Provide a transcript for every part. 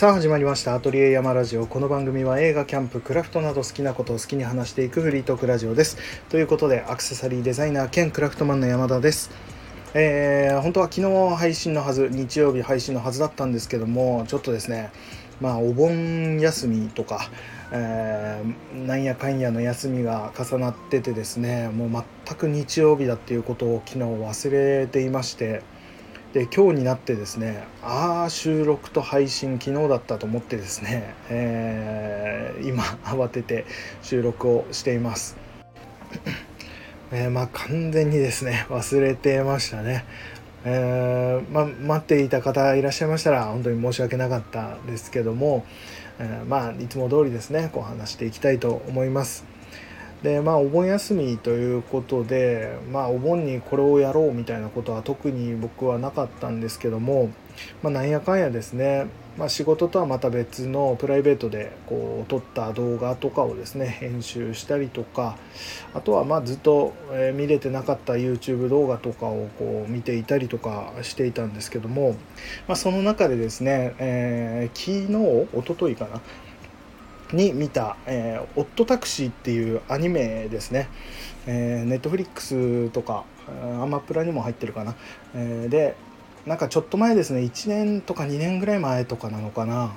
さあ始まりました。アトリエ山ラジオ。この番組は映画キャンプクラフトなど好きなことを好きに話していくフリートークラジオです。ということでアクセサリーデザイナー兼クラフトマンの山田です。えー、本当は昨日配信のはず日曜日配信のはずだったんですけどもちょっとですねまあお盆休みとか、えー、なんやかんやの休みが重なっててですねもう全く日曜日だっていうことを昨日忘れていましてで今日になってですねああ収録と配信昨日だったと思ってですね、えー、今慌てて収録をしています、えー、まあ完全にですね忘れてましたね。えー、ま待っていた方いらっしゃいましたら本当に申し訳なかったですけども、えまあいつも通りですねこう話していきたいと思います。でまあお盆休みということでまあお盆にこれをやろうみたいなことは特に僕はなかったんですけども、まあ、なんやかんやですね、まあ、仕事とはまた別のプライベートでこう撮った動画とかをですね編集したりとかあとはまあずっと見れてなかった YouTube 動画とかをこう見ていたりとかしていたんですけども、まあ、その中でですね、えー、昨日おとといかなに見た、えー、オットタクシーっていうアニメですね、えー、ネットフリックスとかアマプラにも入ってるかな、えー、でなんかちょっと前ですね1年とか2年ぐらい前とかなのかな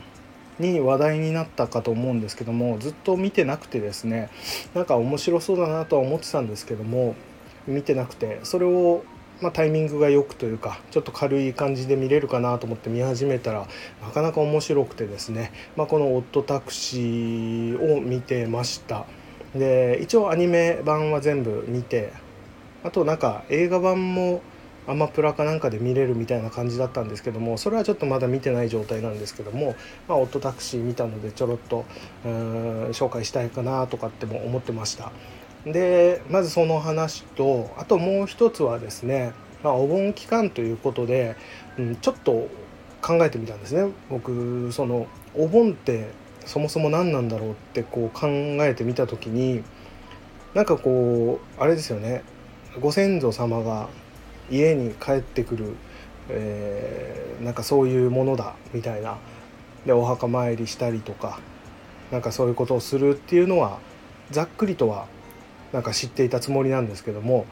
に話題になったかと思うんですけどもずっと見てなくてですねなんか面白そうだなとは思ってたんですけども見てなくてそれをまあ、タイミングが良くというかちょっと軽い感じで見れるかなと思って見始めたらなかなか面白くてですね、まあ、この「オットタクシー」を見てましたで一応アニメ版は全部見てあとなんか映画版もアマプラかなんかで見れるみたいな感じだったんですけどもそれはちょっとまだ見てない状態なんですけども、まあ、オットタクシー見たのでちょろっと紹介したいかなとかっても思ってました。でまずその話とあともう一つはですね、まあ、お盆期間ということで、うん、ちょっと考えてみたんですね。僕そのお盆ってそもそも何なんだろうってこう考えてみた時になんかこうあれですよね。ご先祖様が家に帰ってくる、えー、なんかそういうものだみたいな。でお墓参りしたりとかなんかそういうことをするっていうのはざっくりとはなんか知っていたつもりなんですけども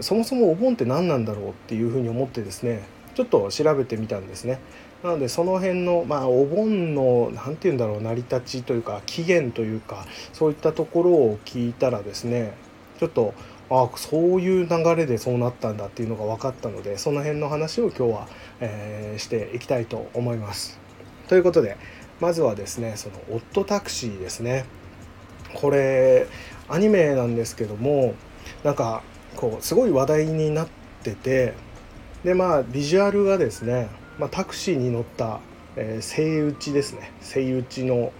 そもそもお盆って何なんだろうっていうふうに思ってですねちょっと調べてみたんですね。なのでその辺のまあお盆の何て言うんだろう成り立ちというか起源というかそういったところを聞いたらですねちょっとあそういう流れでそうなったんだっていうのが分かったのでその辺の話を今日は、えー、していきたいと思います。ということでまずはですねそのオットタクシーですね。これアニメなんですけどもなんかこうすごい話題になっててでまあビジュアルがですね、まあ、タクシーに乗った、えー、セイウチですね。セイウチの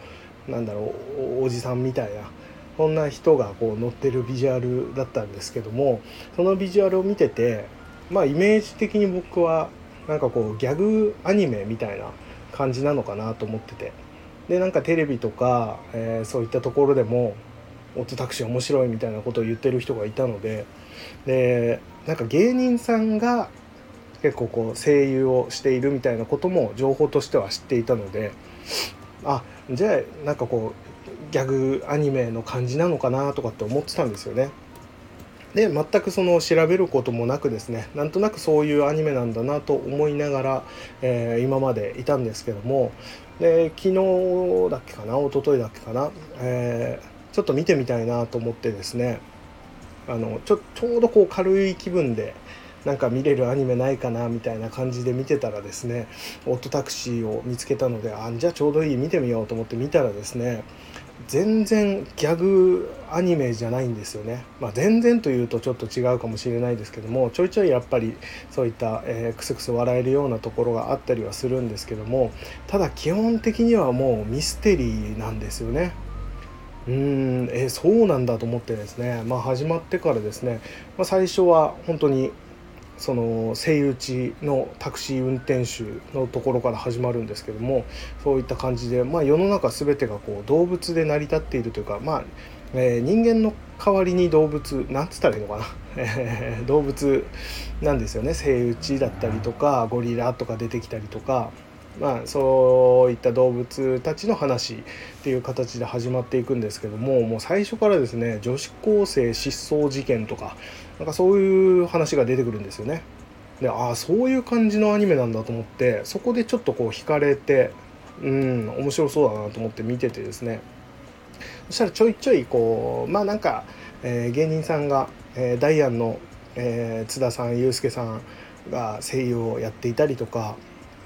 なんだろうおじさんみたいなそんな人がこう乗ってるビジュアルだったんですけどもそのビジュアルを見ててまあイメージ的に僕はなんかこうギャグアニメみたいな感じなのかなと思ってて。でなんかテレビとか、えー、そういったところでもオートタクシー面白いみたいなことを言ってる人がいたのででなんか芸人さんが結構こう声優をしているみたいなことも情報としては知っていたのであじゃあなんかこうギャグアニメの感じなのかなとかって思ってたんですよね。で全くその調べることもなくですねなんとなくそういうアニメなんだなと思いながら、えー、今までいたんですけどもで昨日だっけかな一昨日だっけかな、えーちょっと見てみたいなと思ってですね。あのちょちょうどこう軽い気分でなんか見れるアニメないかなみたいな感じで見てたらですねオットタクシーを見つけたのであじゃあちょうどいい見てみようと思って見たらですね全然ギャグアニメじゃないんですよね、まあ、全然というとちょっと違うかもしれないですけどもちょいちょいやっぱりそういった、えー、クスクス笑えるようなところがあったりはするんですけどもただ基本的にはもうミステリーなんですよね。うんえそうなんだと思ってですね、まあ、始まってからですね、まあ、最初は本当にそのセイウチのタクシー運転手のところから始まるんですけどもそういった感じで、まあ、世の中全てがこう動物で成り立っているというか、まあえー、人間の代わりに動物なんつったらいいのかな、動物なんですよね。セイウチだったりとかゴリラとか出てきたりとか。まあ、そういった動物たちの話っていう形で始まっていくんですけどももう最初からですね女子高生失踪事件とかなんかそういう話が出てくるんですよね。でああそういう感じのアニメなんだと思ってそこでちょっとこう惹かれてうん面白そうだなと思って見ててですねそしたらちょいちょいこうまあなんか、えー、芸人さんが、えー、ダイアンの、えー、津田さんユースケさんが声優をやっていたりとか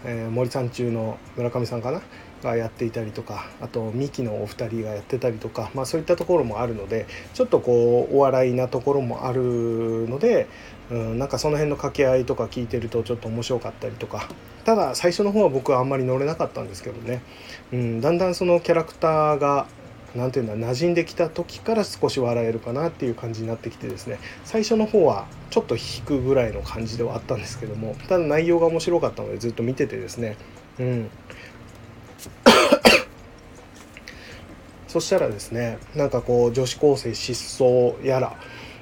えー、森三中の村上さんかな？がやっていたりとかあとミキのお二人がやってたりとか、まあ、そういったところもあるのでちょっとこうお笑いなところもあるので、うん、なんかその辺の掛け合いとか聞いてるとちょっと面白かったりとか。ただ最初の方は僕はあんまり乗れなかったんですけどね、うん、だんだんそのキャラクターが何て言うんだ馴染んできた時から少し笑えるかなっていう感じになってきてですね。最初の方はちょっと引くぐらいの感じではあったんですけどもただ内容が面白かったのでずっと見ててですね。うん。そしたらですねなんかこう女子高生失踪やら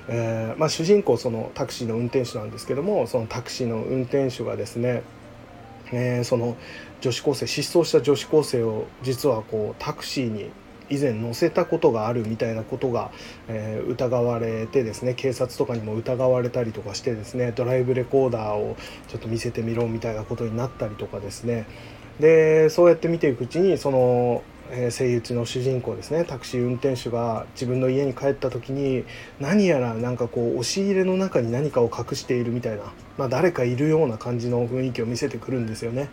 えーまあ、主人公そのタクシーの運転手なんですけどもそのタクシーの運転手がですね、えー、その女子高生失踪した女子高生を実はこうタクシーに以前載せたことがあるみたいなことが、えー、疑われてですね警察とかにも疑われたりとかしてですねドライブレコーダーをちょっと見せてみろみたいなことになったりとかですねでそうやって見ていくうちにそのえ声優の主人公ですねタクシー運転手が自分の家に帰った時に何やらなんかこう押し入れの中に何かを隠しているみたいな、まあ、誰かいるような感じの雰囲気を見せてくるんですよね。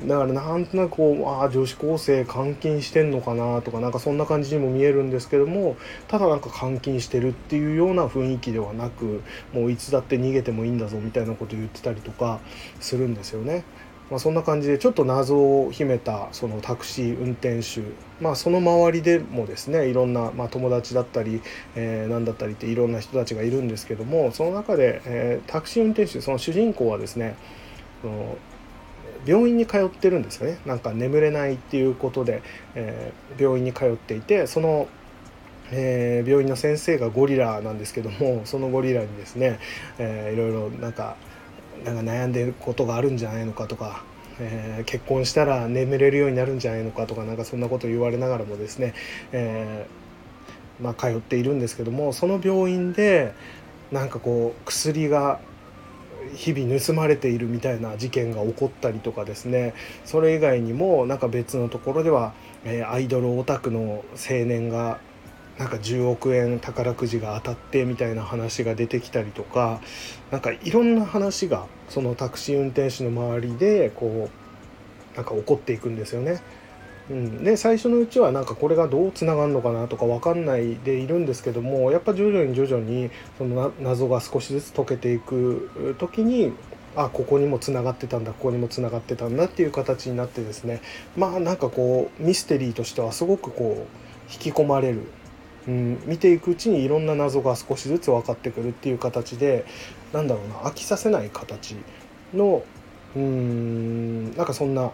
だからなんとなくこうあ女子高生監禁してんのかなとかなんかそんな感じにも見えるんですけどもただなんか監禁してるっていうような雰囲気ではなくもういつだって逃げてもいいんだぞみたいなこと言ってたりとかするんですよね。まあ、そんな感じでちょっと謎を秘めたそのタクシー運転手、まあ、その周りでもですねいろんな、まあ、友達だったり、えー、何だったりっていろんな人たちがいるんですけどもその中で、えー、タクシー運転手その主人公はですねその病院に通ってるんですよね。なんか眠れないっていうことで、えー、病院に通っていてその、えー、病院の先生がゴリラなんですけども そのゴリラにですね、えー、いろいろなんかなんか悩んでることがあるんじゃないのかとか、えー、結婚したら眠れるようになるんじゃないのかとかなんかそんなこと言われながらもですね、えー、まあ、通っているんですけどもその病院でなんかこう薬が日々盗まれているみたいな事件が起こったりとかですねそれ以外にもなんか別のところでは、え、アイドルオタクの青年がなんか10億円宝くじが当たってみたいな話が出てきたりとかなんかいろんな話がそのタクシー運転手の周りでこうなんか起こっていくんですよね。うん、で最初のうちはなんかこれがどうつながるのかなとか分かんないでいるんですけどもやっぱ徐々に徐々にその謎が少しずつ解けていく時にあここにもつながってたんだここにもつながってたんだっていう形になってですねまあなんかこうミステリーとしてはすごくこう引き込まれる、うん、見ていくうちにいろんな謎が少しずつ分かってくるっていう形でなんだろうな飽きさせない形のうんなんかそんな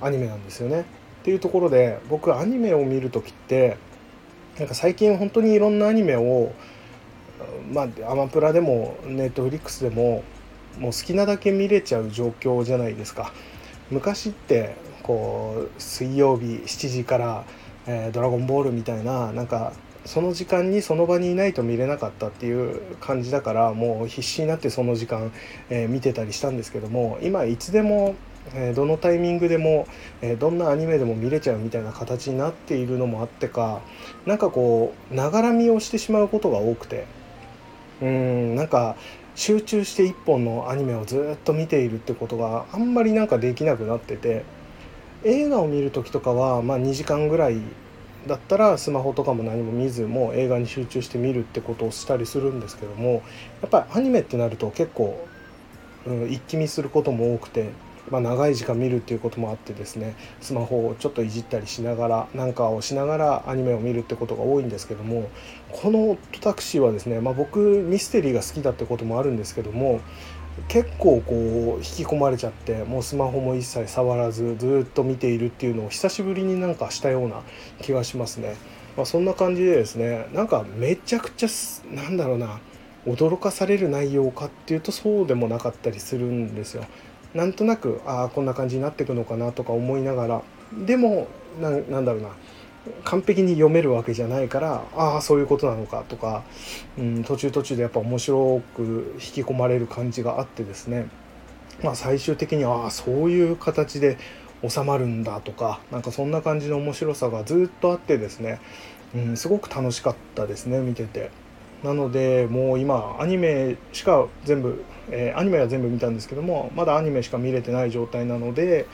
アニメなんですよね。っていうところで僕アニメを見る時ってなんか最近本当にいろんなアニメをまあアマプラでもネットフリックスでももう好きなだけ見れちゃう状況じゃないですか。昔ってこう水曜日7時から「え、ドラゴンボール」みたいななんかその時間にその場にいないと見れなかったっていう感じだからもう必死になってその時間、え、見てたりしたんですけども今いつでもえ、どのタイミングでも、え、どんなアニメでも見れちゃうみたいな形になっているのもあってかなんかこうながら見をしてしまうことが多くてうんなんか集中して一本のアニメをずっと見ているってことがあんまりなんかできなくなってて映画を見る時とかは、まあ、2時間ぐらいだったらスマホとかも何も見ずもう映画に集中して見るってことをしたりするんですけどもやっぱりアニメってなると結構、うん、一気見することも多くてまあ、長い時間見るっていうこともあってですねスマホをちょっといじったりしながらなんかをしながらアニメを見るってことが多いんですけどもこの「タクシー」はですね、まあ、僕ミステリーが好きだってこともあるんですけども結構こう引き込まれちゃってもうスマホも一切触らずずっと見ているっていうのを久しぶりになんかしたような気がしますね。まあ、そんな感じでですねなんかめちゃくちゃなんだろうな驚かされる内容かっていうとそうでもなかったりするんですよ。なんとなくああこんな感じになっていくのかなとか思いながらでもなんだろうな完璧に読めるわけじゃないからああそういうことなのかとか、うん、途中途中でやっぱ面白く引き込まれる感じがあってですねまあ最終的にああそういう形で収まるんだとかなんかそんな感じの面白さがずっとあってですね、うん、すごく楽しかったですね見てて。なのでもう今アニメしか全部、えー、アニメは全部見たんですけどもまだアニメしか見れてない状態なので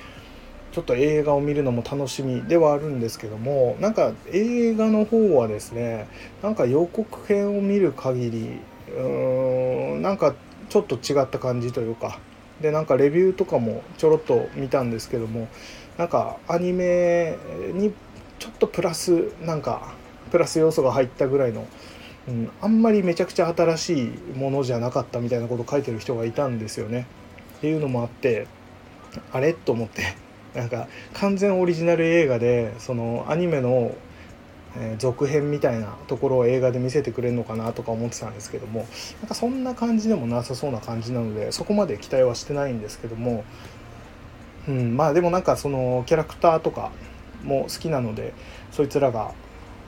ちょっと映画を見るのも楽しみではあるんですけどもなんか映画の方はですねなんか予告編を見る限りうーんなんかちょっと違った感じというかでなんかレビューとかもちょろっと見たんですけどもなんかアニメにちょっとプラスなんかプラス要素が入ったぐらいの、うん、あんまりめちゃくちゃ新しいものじゃなかったみたいなことを書いてる人がいたんですよね。っていうのもあってあれ？と思って なんか完全オリジナル映画でそのアニメの続編みたいなところを映画で見せてくれるのかなとか思ってたんですけどもなんかそんな感じでもなさそうな感じなのでそこまで期待はしてないんですけども、うん、まあでもなんかそのキャラクターとかも好きなのでそいつらが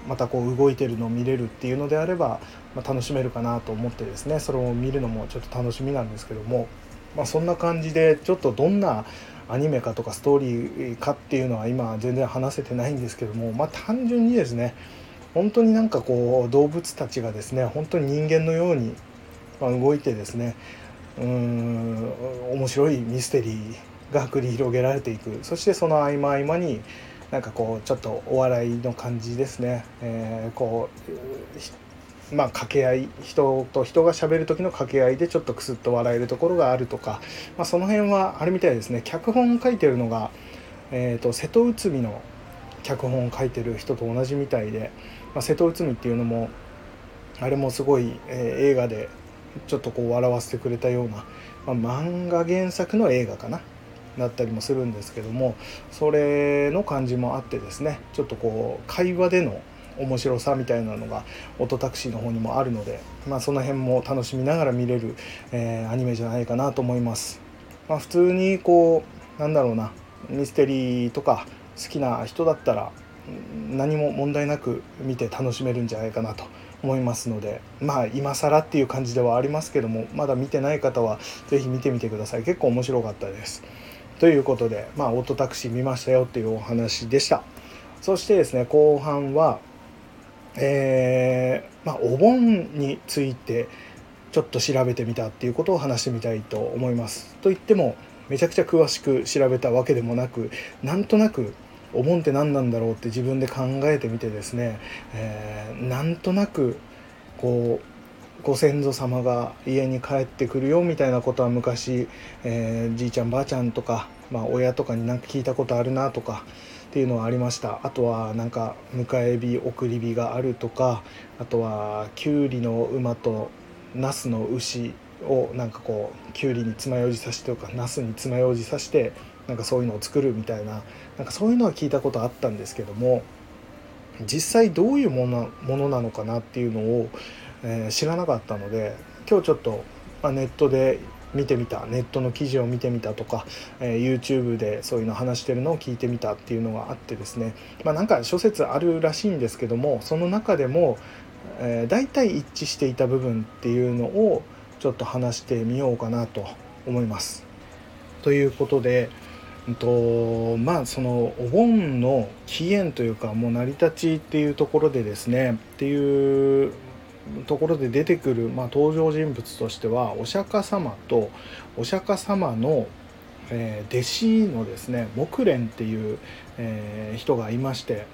またこう動いてるのを見れるっていうのであれば、まあ、楽しめるかなと思ってですねそれを見るのもちょっと楽しみなんですけども、まあ、そんな感じでちょっとどんなアニメかとかストーリーかっていうのは今全然話せてないんですけどもまあ単純にですね本当になんかこう動物たちがですね本当に人間のように動いてですねうん面白いミステリーが繰り広げられていく。そしてその合間合間になんかこうちょっとお笑いの感じですね、えー、こうまあ、掛け合い人と人がしゃべる時の掛け合いでちょっとクスッと笑えるところがあるとか、まあ、その辺はあれみたいですね。脚本書いてるのが、えーと、瀬戸内海の脚本を書いてる人と同じみたいで、まあ、瀬戸内海っていうのもあれもすごい、えー、映画でちょっとこう笑わせてくれたような、まあ、漫画原作の映画かな。だったりもするんですけどもそれの感じもあってですねちょっとこう会話での面白さみたいなのがオトタクシーの方にもあるので、まあ、その辺も楽しみながら見れる、えー、アニメじゃないかなと思います。まあ、普通にこうなんだろうなミステリーとか好きな人だったら何も問題なく見て楽しめるんじゃないかなと思いますのでまあ今更っていう感じではありますけどもまだ見てない方は是非見てみてください結構面白かったです。ということでまあオートタクシー見ましたよっていうお話でしたそしてですね後半はえー、まあ、お盆についてちょっと調べてみたっていうことを話してみたいと思います。と言ってもめちゃくちゃ詳しく調べたわけでもなくなんとなくお盆って何なんだろうって自分で考えてみてですね、えー、なんとなくこうご先祖様が家に帰ってくるよみたいなことは昔、えー、じいちゃんばあちゃんとか、まあ、親とかになんか聞いたことあるなとかっていうのはありました。あとはなんか迎え火送り火があるとかあとはきゅうりの馬とナスの牛をなんかこうきゅうりに爪楊枝刺してとかナスに爪楊枝刺してなんかそういうのを作るみたいななんかそういうのは聞いたことあったんですけども実際どういうものものなのかなっていうのを、えー、知らなかったので今日ちょっと、まあ、ネットで見てみたネットの記事を見てみたとか、えー、YouTube でそういうの話してるのを聞いてみたっていうのがあってですねまあなんか諸説あるらしいんですけどもその中でも、えー、大体一致していた部分っていうのをちょっと話してみようかなと思います。ということで、えっと、まあそのお盆の起源というかもう成り立ちっていうところでですねっていうところで出てくる、まあ、登場人物としてはお釈迦様とお釈迦様の、えー、弟子のですね木蓮っていう、えー、人がいまして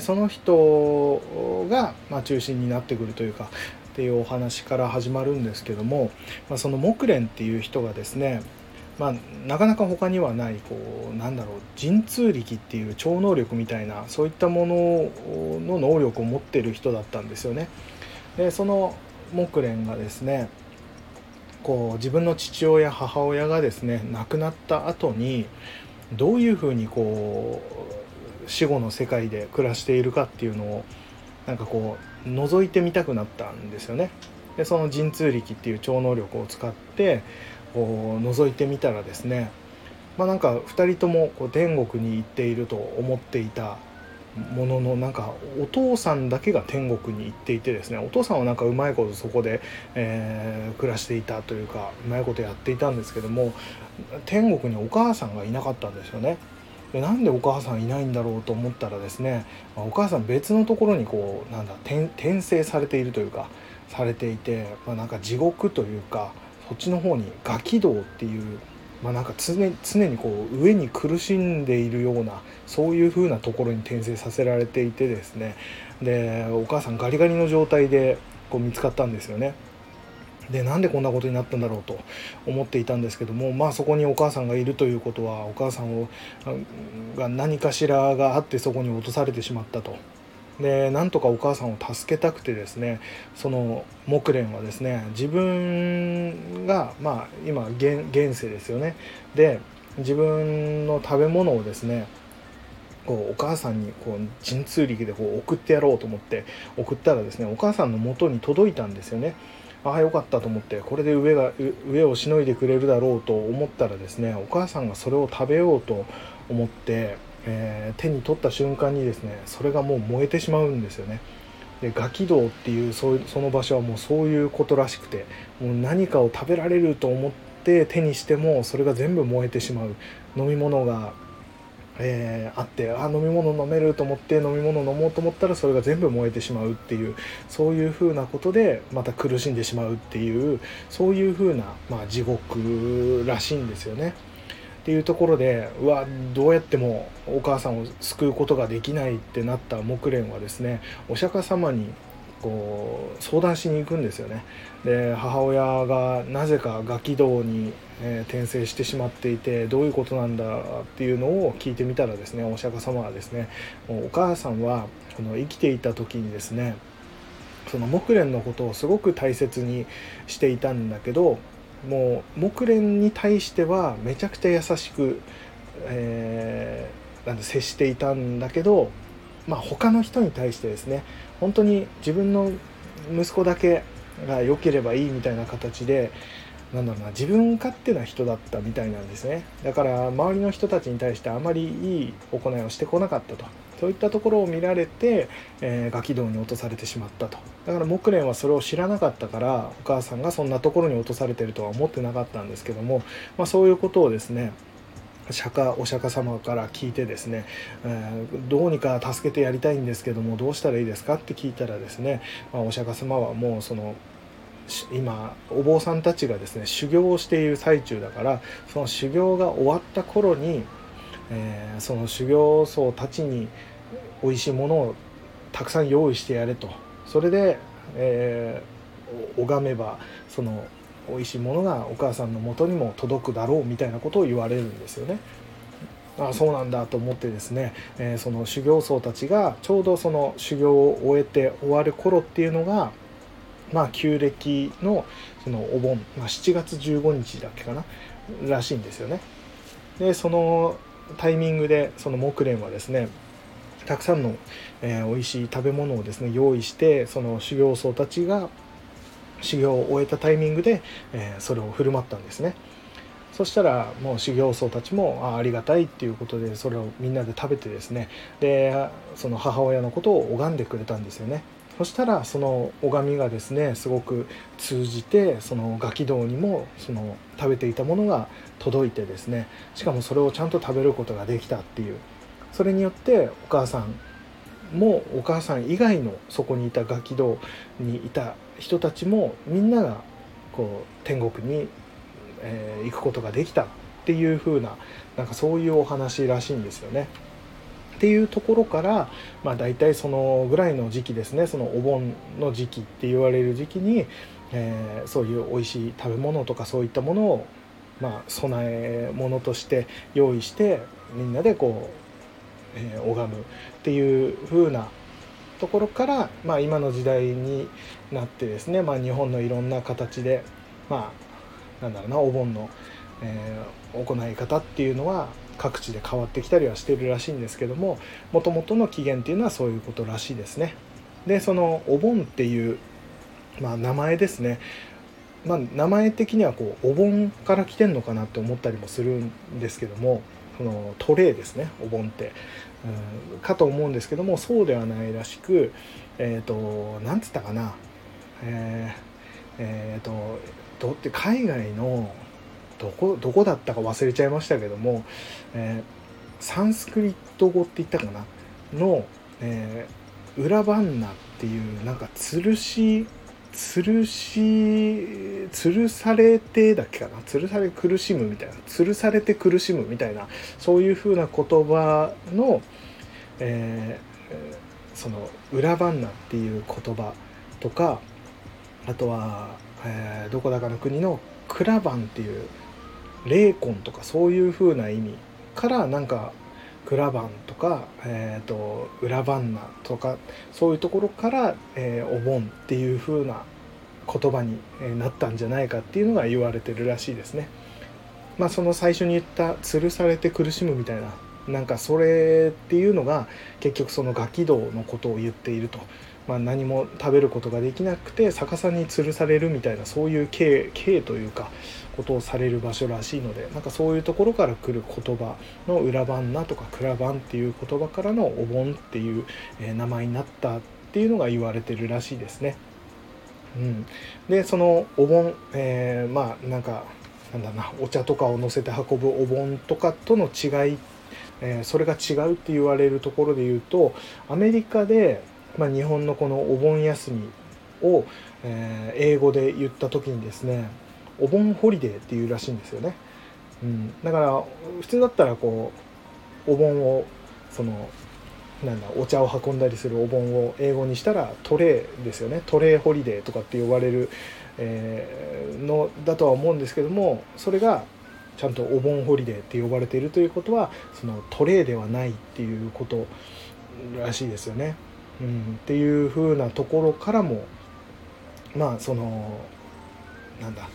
その人が、まあ、中心になってくるというかっていうお話から始まるんですけども、まあ、その木蓮っていう人がですねまあ、なかなか他にはないこうなんだろう神通力っていう超能力みたいなそういったものの能力を持ってる人だったんですよね。でその木蓮がですねこう自分の父親母親がですね亡くなった後にどういうふうにこう死後の世界で暮らしているかっていうのをなんかこう覗いてみたくなったんですよね。でその神通力っていう超能力を使ってこう覗いてみたらですねまあ、なんか2人ともこう天国に行っていると思っていたもののなんかお父さんだけが天国に行っていてですねお父さんはなんかうまいことそこで、えー、暮らしていたというかうまいことやっていたんですけども天国にお母さんがいなかったんですよね。でなんでお母さんいないんだろうと思ったらですねまお母さん別のところにこうなんだ転生されているというかされていて、まあ、なんか地獄というかそっちの方にガキ道っていうまあ、なんか常常にこう上に苦しんでいるようなそういう風なところに転生させられていてですねでお母さんガリガリの状態でこう見つかったんですよね。でなんでこんなことになったんだろうと思っていたんですけどもまあそこにお母さんがいるということはお母さんをが何かしらがあってそこに落とされてしまったとでなんとかお母さんを助けたくてですねその木蓮はですね自分がまあ今現現世ですよねで自分の食べ物をですねこうお母さんにこう神通力でこう送ってやろうと思って送ったらですねお母さんの元に届いたんですよね。ああよかったと思ってこれで上が上をしのいでくれるだろうと思ったらですねお母さんがそれを食べようと思ってえー、手に取った瞬間にですねそれがもう燃えてしまうんですよね。でガキ道っていうそその場所はもうそういうことらしくてもう何かを食べられると思って手にしてもそれが全部燃えてしまう飲み物が、えー、あってあ飲み物飲めると思って飲み物飲もうと思ったらそれが全部燃えてしまうっていうそういうふうなことでまた苦しんでしまうっていうそういうふうな、まあ、地獄らしいんですよね。っていうところでうわどうやってもお母さんを救うことができないってなった木蓮はですねお釈迦様にこう相談しに行くんですよね。で母親がなぜかガキ道に、えー、転生してしまっていてどういうことなんだっていうのを聞いてみたらですねお釈迦様はですねお母さんはこの生きていた時にですねその木蓮のことをすごく大切にしていたんだけどもう木蓮に対してはめちゃくちゃ優しく、えー、なん接していたんだけど、まあ、他の人に対してですね本当に自分の息子だけが良ければいいみたいな形でなんだろうな自分勝手な人だったみたいなんですね。だから周りの人たちに対してあまりいい行いをしてこなかったと。そういったところを見られて、えー、ガキ道に落とされてしまったと。だから木蓮はそれを知らなかったからお母さんがそんなところに落とされてるとは思ってなかったんですけども、まあ、そういうことをですね釈迦お釈迦様から聞いてですね、えー、どうにか助けてやりたいんですけどもどうしたらいいですかって聞いたらですね、まあ、お釈迦様はもうその今お坊さんたちがですね修行をしている最中だからその修行が終わった頃に、えー、その修行僧たちに美味しいものをたくさん用意してやれとそれで、えー、拝めばその美味しいものがお母さんの元にも届くだろうみたいなことを言われるんですよね。あそうなんだと思ってですね、えー、その修行僧たちがちょうどその修行を終えて終わる頃っていうのがまあ旧暦のそのお盆、まあ、7月15日だっけかならしいんですよね。でそのタイミングでその木蓮はですねたくさんの、えー、美味しい食べ物をですね用意してその修行僧たちが修行を終えたタイミングで、えー、それを振る舞ったんですね。そしたらもう修行僧たちもあありがたいっていうことでそれをみんなで食べてですねでその母親のことを拝んでくれたんですよね。そしたらその拝みがですねすごく通じてそのガキ道にもその食べていたものが届いてですねしかもそれをちゃんと食べることができたっていうそれによってお母さんもお母さん以外のそこにいたガキ道にいた人たちもみんながこう天国に、えー、行くことができたっていう風ななんかそういうお話らしいんですよね。っていうところから、まあ、大体そのぐらいの時期ですねそのお盆の時期って言われる時期に、えー、そういう美味しい食べ物とかそういったものを、まあ、備え物として用意してみんなでこう、えー、拝むっていう風なところから、まあ、今の時代になってですね、まあ、日本のいろんな形でまあなんだろうなお盆の、えー、行い方っていうのは各地で変わってきたりはしてるらしいんですけどももともとの起源っていうのはそういうことらしいですね。でそのお盆っていう、まあ、名前ですねまあ、名前的にはこうお盆から来てんのかなって思ったりもするんですけどもそのトレーですねお盆って、うん、かと思うんですけどもそうではないらしくえっ、ー、となんつったかな。えー、えー、とどって海外のどこどこだったか忘れちゃいましたけども、えー、サンスクリット語って言ったかな？の、えー、裏バンナっていうなんか吊るし吊るし吊るされてだっけかな？吊るされ苦しむみたいな。吊るされて苦しむみたいなそういうふうな言葉の、えー、その裏バンナっていう言葉とかあとは、えー、どこだかの国のクラバンっていう霊魂とかそういう風な意味からなんかクラバンとか、えーと、裏バンナとかそういうところから、えー、お盆っていう風な言葉になったんじゃないかっていうのが言われてるらしいですね。まあ、その最初に言った「吊るされて苦しむ」みたいななんかそれっていうのが結局そのガキ道のことを言っているとまあ、何も食べることができなくて逆さに吊るされるみたいなそういう刑刑というかことをされる場所らしいのでなんかそういうところから来る言葉の裏番なとか蔵番っていう言葉からのお盆っていう、え名前になったっていうのが言われてるらしいですね。うん、でそのお盆、えー、まあなんかなんだなお茶とかを乗せて運ぶお盆とかとの違い、えー、それが違うって言われるところで言うとアメリカでまあ、日本のこのお盆休みを、え、英語で言った時にですねお盆ホリデーっていうらしいんですよね、うん、だから普通だったらこうお盆をそのなんだお茶を運んだりするお盆を英語にしたらトレーですよね。 tray holiday とかって呼ばれる、えー、のだとは思うんですけどもそれがちゃんと Obon holiday って呼ばれているということはそのトレーではないっていうことらしいですよね。うん、っていう風なところからもまあそのなんだ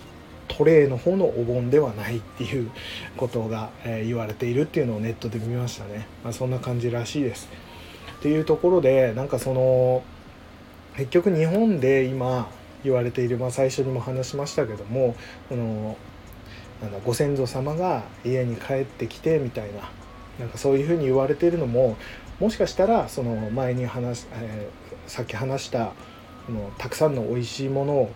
トレーの方のお盆ではないっていうことが、えー、言われているっていうのをネットで見ましたね、まあ、そんな感じらしいです。っていうところでなんかその結局日本で今言われている、まあ、最初にも話しましたけどもそのなんだご先祖様が家に帰ってきてみたいななんかそういうふうに言われているのももしかしたらその前に話、えー、さっき話したのたくさんの美味しいものを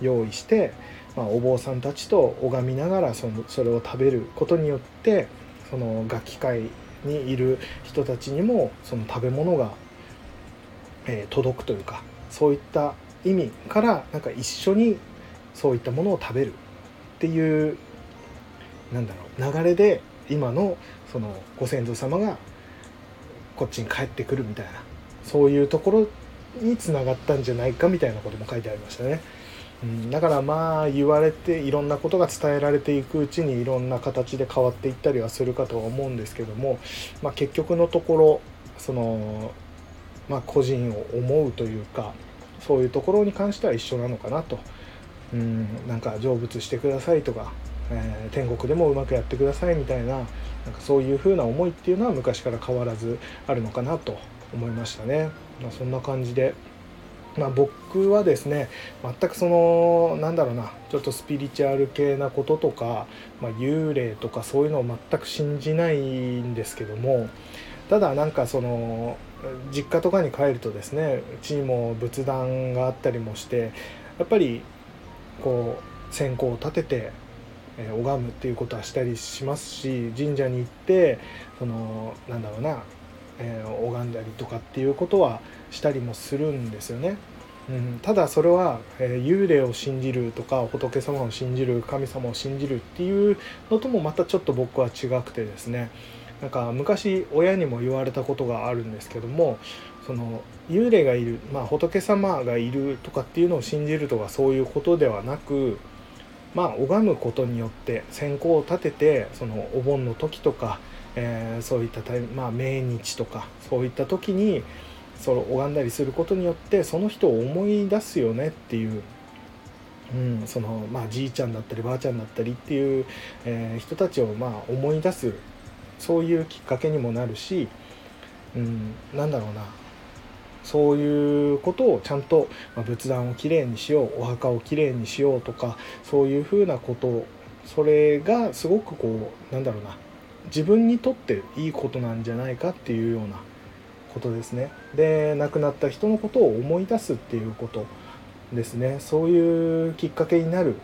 用意して、まあ、お坊さんたちと拝みながらそのそれを食べることによってその楽器会にいる人たちにもその食べ物が、えー、届くというかそういった意味からなんか一緒にそういったものを食べるっていうなんだろう流れで今のそのご先祖様がこっちに帰ってくるみたいなそういうところにつながったんじゃないかみたいなことも書いてありましたね。うん、だからまあ言われていろんなことが伝えられていくうちにいろんな形で変わっていったりはするかとは思うんですけども、まあ、結局のところその、まあ、個人を思うというかそういうところに関しては一緒なのかなと。うん、なんか成仏してくださいとか、えー、天国でもうまくやってくださいみたいななんかそういう風な思いっていうのは昔から変わらずあるのかなと思いましたね。まあ、そんな感じでまあ、僕はですね全くそのなんだろうなちょっとスピリチュアル系なこととか、まあ、幽霊とかそういうのを全く信じないんですけどもただなんかその実家とかに帰るとですねうちにも仏壇があったりもしてやっぱりこう線香を立ててえ拝むっていうことはしたりしますし神社に行ってそのなんだろうな、えー、拝んだりとかっていうことはしたりもするんですよね。うん、ただそれは、えー、幽霊を信じるとか仏様を信じる神様を信じるっていうのともまたちょっと僕は違くてですねなんか昔親にも言われたことがあるんですけどもその幽霊がいる、まあ、仏様がいるとかっていうのを信じるとかそういうことではなくまあ拝むことによって線香を立ててそのお盆の時とか、えー、そういったまあ、命日とかそういった時にその拝んだりすることによってその人を思い出すよねっていう、うん、そのまあじいちゃんだったりばあちゃんだったりっていう、えー、人たちをまあ思い出すそういうきっかけにもなるし、うん、なんだろうな。そういうことをちゃんと、ま、仏壇をきれいにしようお墓をきれいにしようとかそういうふうなことそれがすごくこうなんだろうな自分にとっていいことなんじゃないかっていうようなことですね。で亡くなった人のことを思い出すっていうことですね。そういうきっかけになる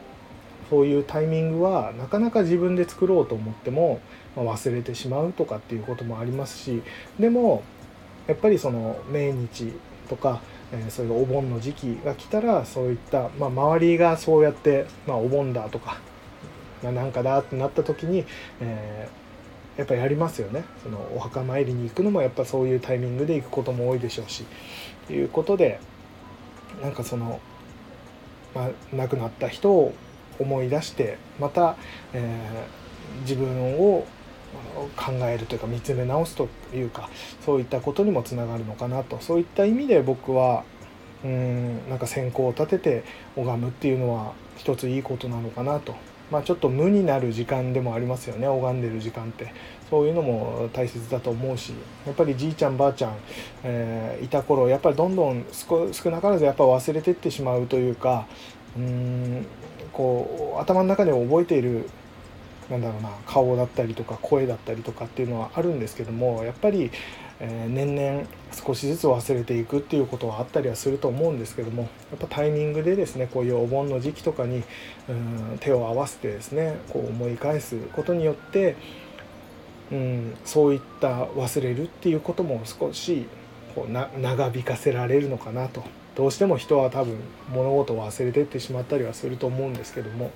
そういうタイミングはなかなか自分で作ろうと思っても、ま、忘れてしまうとかっていうこともありますしでもやっぱりその命日とか、え、そういうお盆の時期が来たらそういった、まあ、周りがそうやって、まあ、お盆だとか、まあ、なんかだってなった時に、えー、やっぱやりますよね。そのお墓参りに行くのもやっぱそういうタイミングで行くことも多いでしょうしということでなんかその、まあ、亡くなった人を思い出してまた、えー、自分を考えるというか見つめ直すというかそういったことにもつながるのかなと。そういった意味で僕はうんなんか線香を立てて拝むっていうのは一ついいことなのかなと。まあ、ちょっと無になる時間でもありますよね。拝んでる時間って。そういうのも大切だと思うしやっぱりじいちゃんばあちゃん、えー、いた頃やっぱりどんどん少なからずやっぱ忘れてってしまうというかうんこう頭の中で覚えているなんだろうな顔だったりとか声だったりとかっていうのはあるんですけどもやっぱり、えー、年々少しずつ忘れていくっていうことはあったりはすると思うんですけどもやっぱタイミングでですねこういうお盆の時期とかにうん手を合わせてですねこう思い返すことによってうんそういった忘れるっていうことも少しこうな長引かせられるのかなと。どうしても人は多分物事を忘れてってしまったりはすると思うんですけども。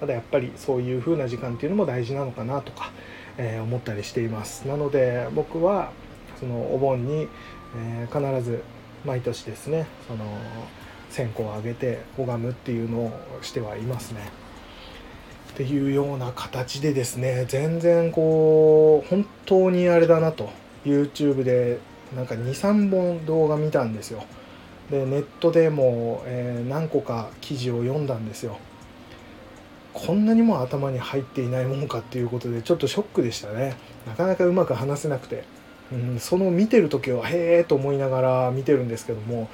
ただやっぱりそういう風な時間っていうのも大事なのかなとか、えー、思ったりしています。なので僕はそのお盆に、えー、必ず毎年ですねその線香をあげて拝むっていうのをしてはいますね。っていうような形でですね全然こう本当にあれだなと YouTube でなんか23本動画見たんですよ。でネットでも、えー、何個か記事を読んだんですよ。こんなにも頭に入っていないものかっていうことでちょっとショックでしたね。なかなかうまく話せなくて、うん、その見てる時はへえと思いながら見てるんですけども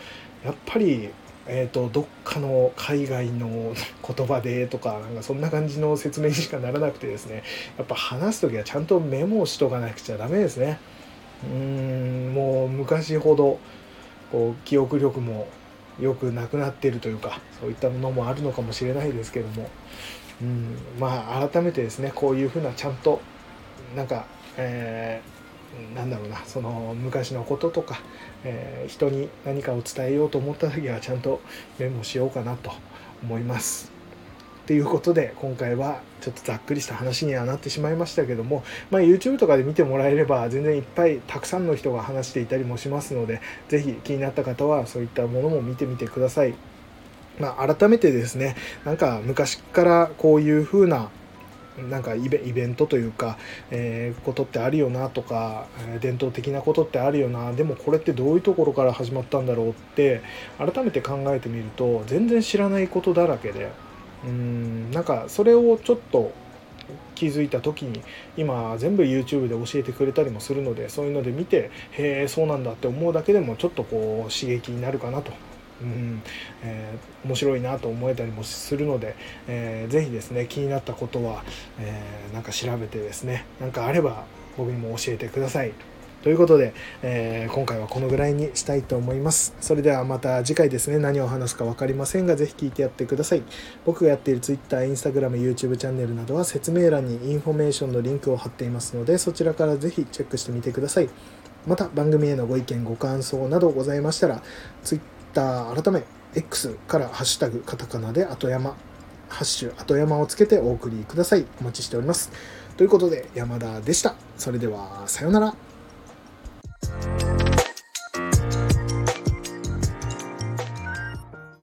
やっぱりえーと、どっかの海外の 言葉でとかなんかそんな感じの説明にしかならなくてですね。やっぱ話す時はちゃんとメモしとかなくちゃダメですね。うんもう昔ほどこう記憶力もよくなくなっているというかそういったものもあるのかもしれないですけども。うんまあ改めてですねこういうふうなちゃんとなんか、えー、なんだろうなその昔のこととか、えー、人に何かを伝えようと思った時はちゃんとメモしようかなと思います。ということで今回はちょっとざっくりした話にはなってしまいましたけども、まあ、YouTube とかで見てもらえれば全然いっぱいたくさんの人が話していたりもしますので是非気になった方はそういったものも見てみてください。まあ、改めてですねなんか昔からこういう風ななんかイベントというか、えー、ことってあるよなとか、え伝統的なことってあるよなでもこれってどういうところから始まったんだろうって改めて考えてみると全然知らないことだらけでうんなんかそれをちょっと気づいた時に今全部 YouTube で教えてくれたりもするのでそういうので見てへえそうなんだって思うだけでもちょっとこう刺激になるかなとうんえー、面白いなと思えたりもするので、えー、ぜひですね気になったことは、えー、なんか調べてですね何かあれば僕にも教えてください。ということで、えー、今回はこのぐらいにしたいと思います。それではまた次回ですね、何を話すか分かりませんが、ぜひ聞いてやってください。僕がやっている Twitter、Instagram、YouTube チャンネルなどは説明欄にインフォメーションのリンクを貼っていますので、そちらからぜひチェックしてみてください。また番組へのご意見、ご感想などございましたら、Twitter Twitter 改め X からハッシュタグカタカナで後山ハッシュ後山をつけてお送りください。お待ちしております。ということで山田でした。それではさようなら。